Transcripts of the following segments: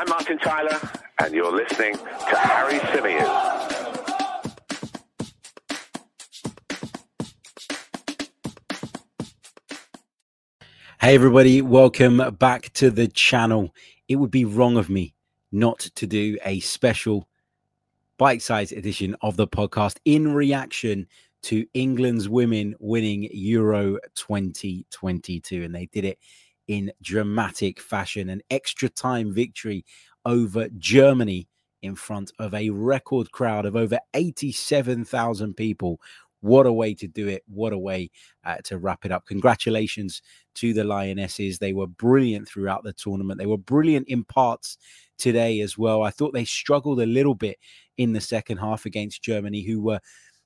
I'm Martin Tyler, and you're listening to Harry Symeou. Hey, everybody, welcome back to the channel. It would be wrong of me not to do a special bite sized edition of the podcast in reaction to England's women winning Euro 2022. And they did it in dramatic fashion an extra time victory over Germany in front of a record crowd of over 87,000 people what a way to do it. What a way uh, to wrap it up. Congratulations to the Lionesses. They were brilliant throughout the tournament. They were brilliant in parts today as well. I thought they struggled a little bit in the second half against Germany, who were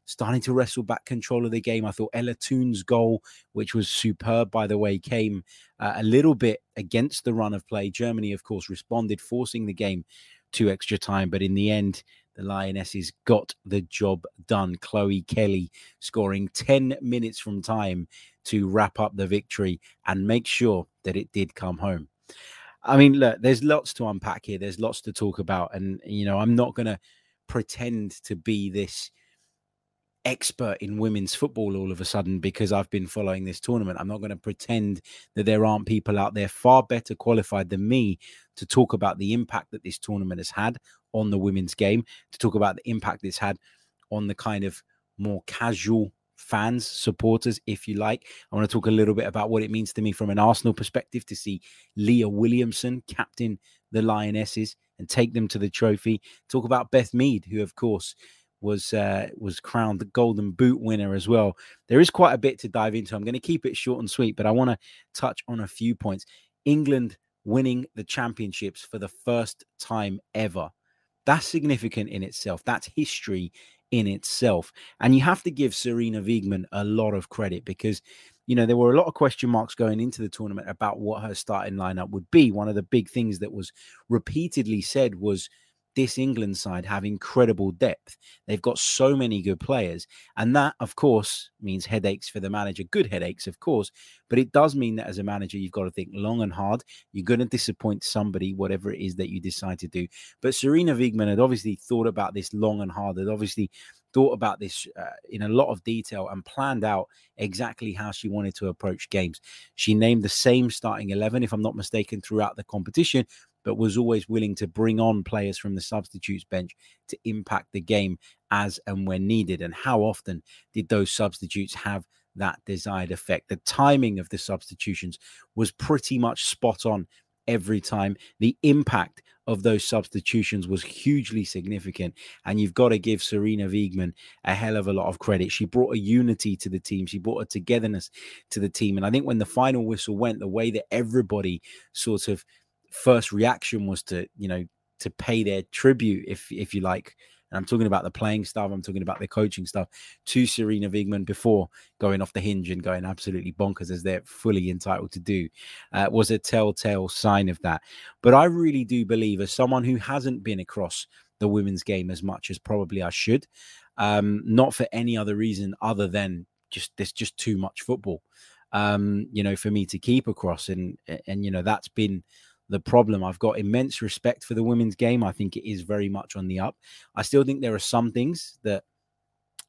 starting to wrestle back control of the game. I thought Ella Toone's goal, which was superb, by the way, came uh, a little bit against the run of play. Germany, of course, responded, forcing the game to extra time. But in the end, the Lionesses got the job done. Chloe Kelly scoring 10 minutes from time to wrap up the victory and make sure that it did come home. I mean, look, there's lots to unpack here. There's lots to talk about. And, you know, I'm not going to pretend to be this expert in women's football all of a sudden because I've been following this tournament. I'm not going to pretend that there aren't people out there far better qualified than me to talk about the impact that this tournament has had on the women's game, to talk about the impact it's had on the kind of more casual fans, supporters, if you like. I want to talk a little bit about what it means to me from an Arsenal perspective to see Leah Williamson captain the Lionesses and take them to the trophy. Talk about Beth Mead, who, of course, was uh, was crowned the Golden Boot winner as well. There is quite a bit to dive into. I'm going to keep it short and sweet, but I want to touch on a few points. England winning the championships for the first time ever. That's significant in itself. That's history in itself. And you have to give Sarina Wiegman a lot of credit because, you know, there were a lot of question marks going into the tournament about what her starting lineup would be. One of the big things that was repeatedly said was this England side have incredible depth. They've got so many good players. And that, of course, means headaches for the manager. Good headaches, of course. But it does mean that as a manager, you've got to think long and hard. You're going to disappoint somebody, whatever it is that you decide to do. But Sarina Wiegman had obviously thought about this long and hard, had obviously thought about this uh, in a lot of detail and planned out exactly how she wanted to approach games. She named the same starting 11, if I'm not mistaken, throughout the competition, but was always willing to bring on players from the substitutes bench to impact the game as and when needed. And how often did those substitutes have that desired effect? The timing of the substitutions was pretty much spot on every time. The impact of those substitutions was hugely significant. And you've got to give Sarina Wiegman a hell of a lot of credit. She brought a unity to the team, she brought a togetherness to the team. And I think when the final whistle went, the way that everybody sort of first reaction was to you know to pay their tribute if if you like. And I'm talking about the playing stuff, I'm talking about the coaching stuff. To Sarina Wiegman before going off the hinge and going absolutely bonkers as they're fully entitled to do, uh, was a telltale sign of that. But I really do believe, as someone who hasn't been across the women's game as much as probably I should, um, not for any other reason other than just there's just too much football, um, you know, for me to keep across, and and you know that's been the problem. I've got immense respect for the women's game. I think it is very much on the up. I still think there are some things that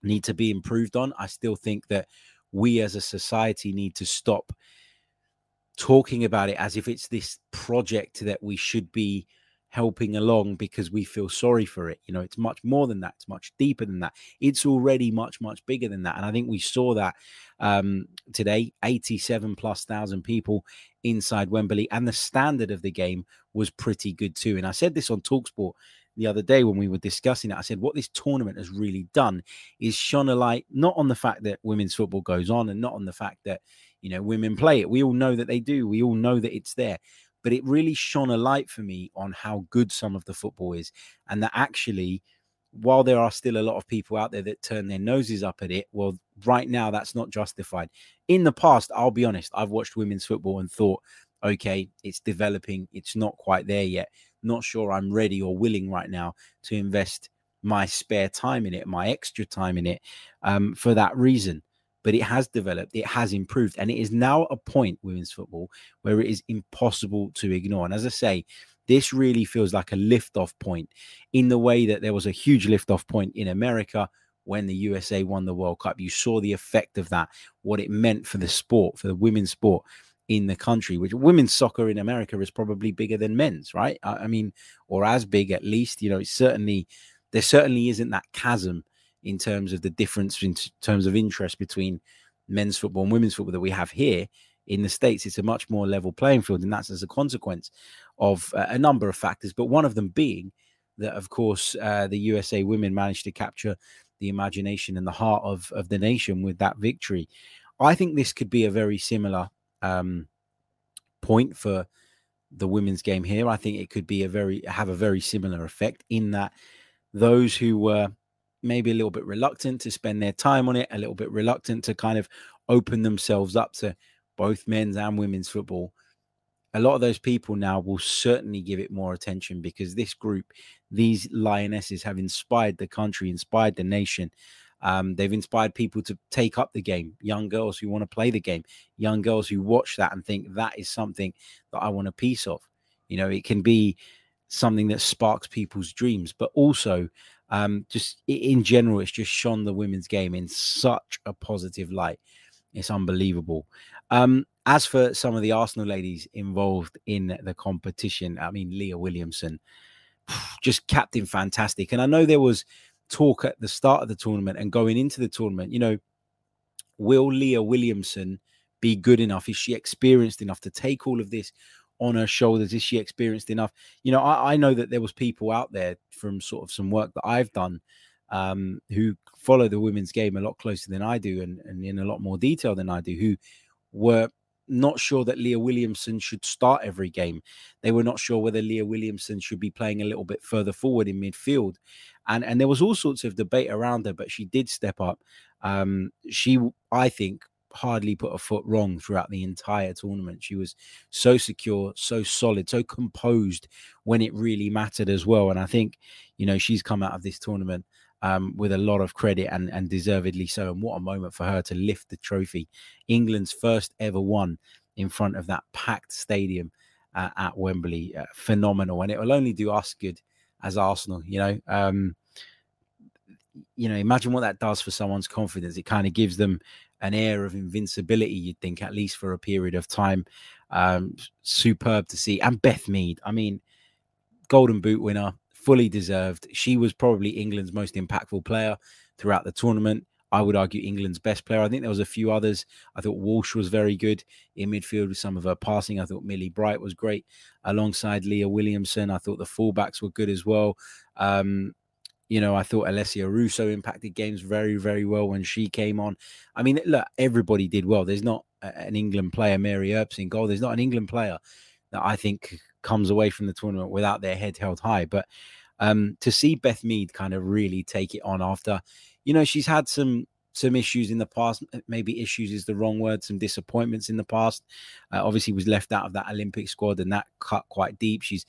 need to be improved on. I still think that we as a society need to stop talking about it as if it's this project that we should be helping along because we feel sorry for it. You know, it's much more than that. It's much deeper than that. It's already much, much bigger than that. And I think we saw that um, today 87 plus thousand people inside Wembley. And the standard of the game was pretty good too. And I said this on Talksport the other day when we were discussing it. I said, what this tournament has really done is shone a light not on the fact that women's football goes on and not on the fact that, you know, women play it. We all know that they do. We all know that it's there but it really shone a light for me on how good some of the football is and that actually while there are still a lot of people out there that turn their noses up at it well right now that's not justified. In the past i'll be honest i've watched women's football and thought okay it's developing it's not quite there yet. Not sure i'm ready or willing right now to invest my spare time in it my extra time in it um, for that reason but it has developed, it has improved, and it is now a point, women's football, where it is impossible to ignore. And as I say, This really feels like a lift-off point in the way that there was a huge lift-off point in America when the USA won the World Cup. You saw the effect of that, what it meant for the sport, for the women's sport in the country, which women's soccer in America is probably bigger than men's, right? I, mean, or as big at least. You know, it's certainly there certainly isn't that chasm in terms of the difference in terms of interest between men's football and women's football that we have here in the states it's a much more level playing field and that's as a consequence of uh, a number of factors but one of them being that of course uh, the usa women managed to capture the imagination and the heart of, of the nation with that victory. I think this could be a very similar um, point for the women's game here. I think it could be a very have a very similar effect in that those who were maybe a little bit reluctant to spend their time on it a little bit reluctant to kind of open themselves up to both men's and women's football, a lot of those people now will certainly give it more attention because this group, these lionesses, have inspired the country, inspired the nation. Um, they've inspired people to take up the game, young girls who want to play the game, young girls who watch that and think that is something that I want a piece of. You know, it can be something that sparks people's dreams, but also um, just in general, it's just shone the women's game in such a positive light. It's unbelievable. Um, as for some of the Arsenal ladies involved in the competition, I mean, Leah Williamson, just captain fantastic. And I know there was talk at the start of the tournament and going into the tournament, you know, will Leah Williamson be good enough? Is she experienced enough to take all of this on her shoulders? Is she experienced enough? You know, I, I know that there was people out there from sort of some work that I've done um, who follow the women's game a lot closer than I do and, and in a lot more detail than I do, who were not sure that Leah Williamson should start every game. They were not sure whether Leah Williamson should be playing a little bit further forward in midfield. And and there was all sorts of debate around her, but she did step up. Um, she, I think, hardly put a foot wrong throughout the entire tournament. She was so secure, so solid, so composed when it really mattered as well. And I think, you know, she's come out of this tournament um, with a lot of credit and, and deservedly so. And what a moment for her to lift the trophy. England's first ever one in front of that packed stadium uh, at Wembley. Uh, phenomenal. And it will only do us good as Arsenal, you know. Um, you know, imagine what that does for someone's confidence. It kind of gives them an air of invincibility, you'd think, at least for a period of time. Um, superb to see. And Beth Mead, I mean, Golden Boot winner, fully deserved. She was probably England's most impactful player throughout the tournament. I would argue England's best player. I think there was a few others. I thought Walsh was very good in midfield with some of her passing. I thought Millie Bright was great alongside Leah Williamson. I thought the fullbacks were good as well. Um, you know, I thought Alessia Russo impacted games very, very well when she came on. I mean, look, everybody did well. There's not an England player, Mary Earps in goal. There's not an England player that I think comes away from the tournament without their head held high. But um, to see Beth Mead kind of really take it on after, you know, she's had some some issues in the past. Maybe issues is the wrong word. Some disappointments in the past. Uh, obviously, was left out of that Olympic squad, and that cut quite deep. She's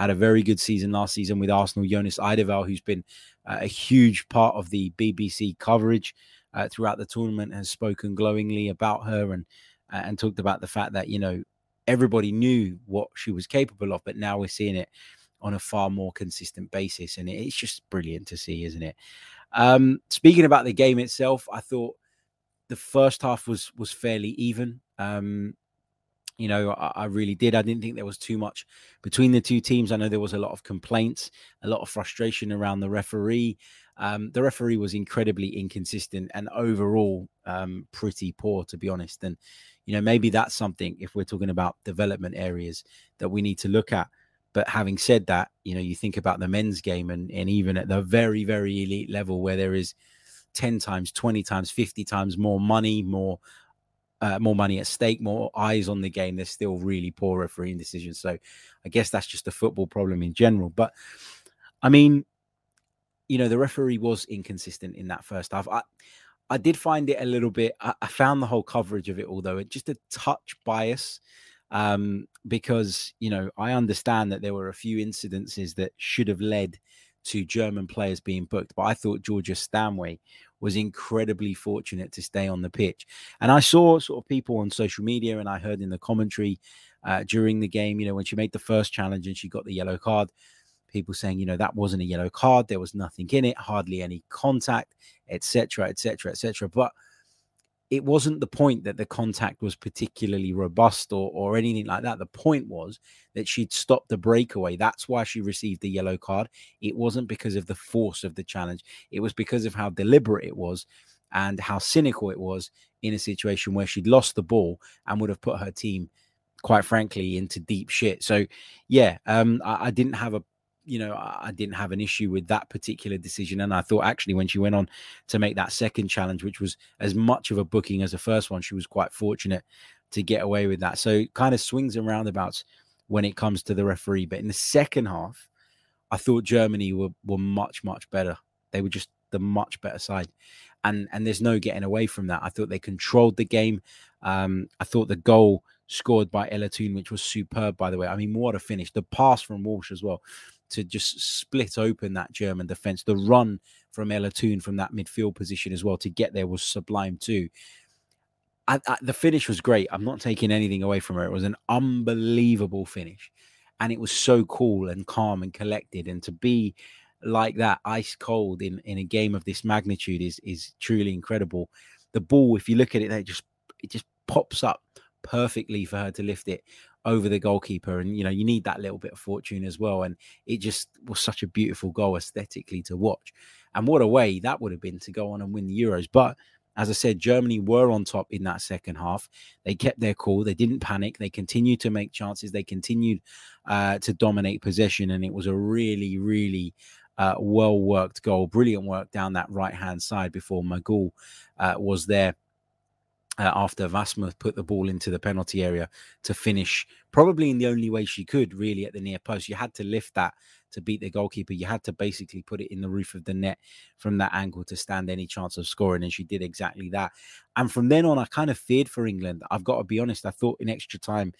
had a very good season last season with Arsenal. Jonas Eidevall, who's been uh, a huge part of the BBC coverage uh, throughout the tournament, has spoken glowingly about her and uh, and talked about the fact that you know everybody knew what she was capable of, but now we're seeing it on a far more consistent basis. And it's just brilliant to see, isn't it? Um, speaking about the game itself, I thought the first half was was fairly even. Um, you know, I, I, really did. I didn't think there was too much between the two teams. I know there was a lot of complaints, a lot of frustration around the referee. Um, the referee was incredibly inconsistent and overall um, pretty poor, to be honest. And you know, maybe that's something if we're talking about development areas that we need to look at. But having said that, you know, you think about the men's game and, and even at the very, very elite level where there is 10 times, 20 times, 50 times more money, more uh, more money at stake, more eyes on the game. There's still really poor refereeing decisions. So I guess that's just a football problem in general. But I mean, you know, the referee was inconsistent in that first half. I, I did find it a little bit. I, I found the whole coverage of it, although it just a touch bias, um, because you know I understand that there were a few incidences that should have led to German players being booked, but I thought Georgia Stanway was incredibly fortunate to stay on the pitch. And I saw sort of people on social media, and I heard in the commentary uh, during the game. You know, when she made the first challenge and she got the yellow card, people saying, you know, that wasn't a yellow card. There was nothing in it, hardly any contact, etc., etc., etc. But it wasn't the point that the contact was particularly robust or, or anything like that. The point was that she'd stopped the breakaway. That's why she received the yellow card. It wasn't because of the force of the challenge, it was because of how deliberate it was and how cynical it was in a situation where she'd lost the ball and would have put her team, quite frankly, into deep shit. So, yeah, um, I, I didn't have a you know, I didn't have an issue with that particular decision. And I thought actually when she went on to make that second challenge, which was as much of a booking as the first one, she was quite fortunate to get away with that. So kind of swings and roundabouts when it comes to the referee. But in the second half, I thought Germany were were much, much better. They were just the much better side. And and there's no getting away from that. I thought they controlled the game. Um, I thought the goal scored by Ella Toone, which was superb, by the way. I mean, what a finish. The pass from Walsh as well to just split open that German defense. The run from Ella Toone from that midfield position as well to get there was sublime too. I, I, the finish was great. I'm not taking anything away from her. It was an unbelievable finish. And it was so cool and calm and collected. And to be like that, ice cold in, in a game of this magnitude is is truly incredible. The ball, if you look at it, it just it just pops up perfectly for her to lift it over the goalkeeper. And, you know, you need that little bit of fortune as well. And it just was such a beautiful goal aesthetically to watch. And what a way that would have been to go on and win the Euros. But as I said, Germany were on top in that second half. They kept their cool. They didn't panic. They continued to make chances. They continued uh, to dominate possession. And it was a really, really uh, well worked goal. Brilliant work down that right hand side before Magull uh, was there uh, after Wassmuth put the ball into the penalty area to finish probably in the only way she could, really, at the near post. You had to lift that to beat the goalkeeper. You had to basically put it in the roof of the net from that angle to stand any chance of scoring. And she did exactly that. And from then on, I kind of feared for England. I've got to be honest, I thought in extra time,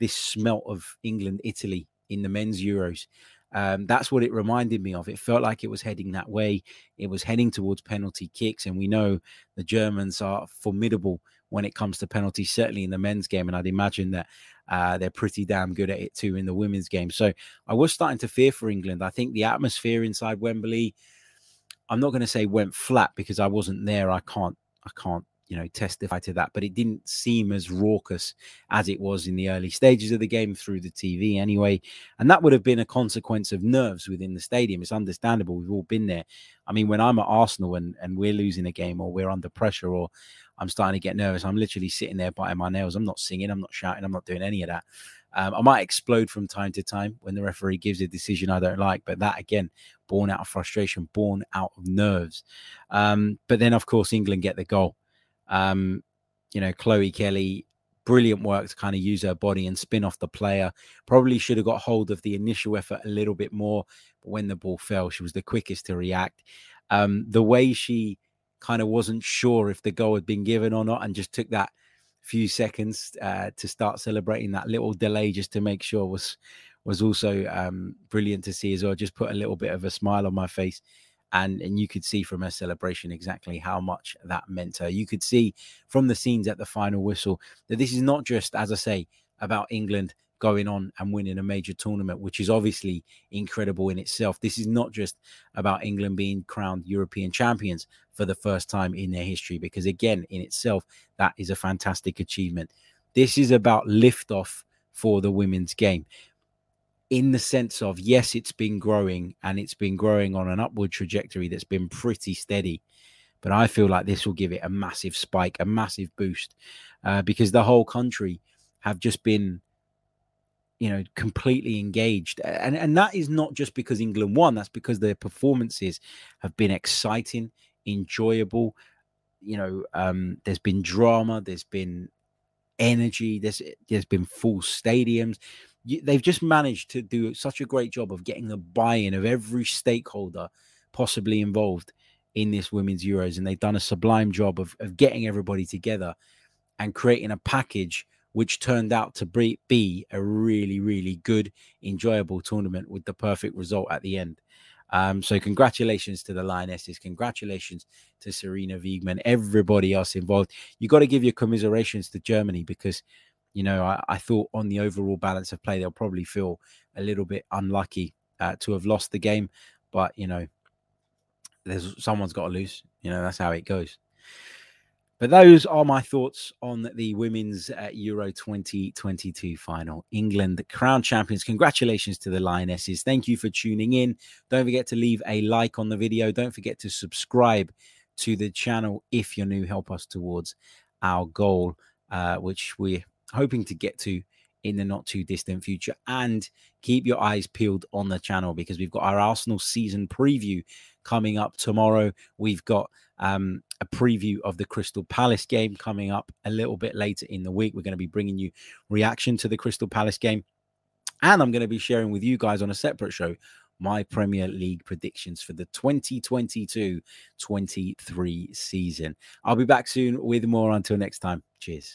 this smelt of England, Italy in the men's Euros. Um, that's what it reminded me of. It felt like it was heading that way. It was heading towards penalty kicks. And we know the Germans are formidable when it comes to penalties, certainly in the men's game. And I'd imagine that uh, they're pretty damn good at it too in the women's game. So I was starting to fear for England. I think the atmosphere inside Wembley, I'm not going to say went flat because I wasn't there. I can't, I can't you know testify to that but it didn't seem as raucous as it was in the early stages of the game through the tv anyway and that would have been a consequence of nerves within the stadium. It's understandable. We've all been there. I mean when i'm at arsenal and, and we're losing a game or we're under pressure or i'm starting to get nervous i'm literally sitting there biting my nails. I'm not singing. I'm not shouting. I'm not doing any of that. Um, I might explode from time to time when the referee gives a decision I don't like, but that again, born out of frustration, born out of nerves. Um, but then, of course, England get the goal. Um, you know, Chloe Kelly, brilliant work to kind of use her body and spin off the player. Probably should have got hold of the initial effort a little bit more, but when the ball fell, she was the quickest to react. Um, the way she kind of wasn't sure if the goal had been given or not, and just took that few seconds uh, to start celebrating that little delay just to make sure was was also um, brilliant to see as well. Just put a little bit of a smile on my face and and you could see from her celebration exactly how much that meant to her. You could see from the scenes at the final whistle that this is not just, as I say, about England going on and winning a major tournament, which is obviously incredible in itself. This is not just about England being crowned European champions for the first time in their history, because again, in itself, that is a fantastic achievement. This is about liftoff for the women's game in the sense of yes, it's been growing and it's been growing on an upward trajectory that's been pretty steady. But I feel like this will give it a massive spike, a massive boost, uh, because the whole country have just been, you know, completely engaged, and and that is not just because England won. That's because their performances have been exciting, enjoyable. You know, um, there's been drama, there's been energy, there's there's been full stadiums they've just managed to do such a great job of getting the buy-in of every stakeholder possibly involved in this women's euros and they've done a sublime job of, of getting everybody together and creating a package which turned out to be, be a really really good enjoyable tournament with the perfect result at the end. Um, so congratulations to the lionesses. Congratulations to Sarina Wiegman everybody else involved. You've got to give your commiserations to germany because you know, I, I, thought on the overall balance of play, they'll probably feel a little bit unlucky uh, to have lost the game. But, you know, there's someone's got to lose. You know, that's how it goes. But those are my thoughts on the women's uh, Euro 2022 final. England, the crown champions. Congratulations to the Lionesses. Thank you for tuning in. Don't forget to leave a like on the video. Don't forget to subscribe to the channel if you're new. Help us towards our goal, uh, which we're hoping to get to in the not too distant future. And keep your eyes peeled on the channel because we've got our Arsenal season preview coming up tomorrow. We've got um, a preview of the Crystal Palace game coming up a little bit later in the week. We're going to be bringing you reaction to the Crystal Palace game. And I'm going to be sharing with you guys on a separate show my Premier League predictions for the 2022 23 season. I'll be back soon with more. Until next time, cheers.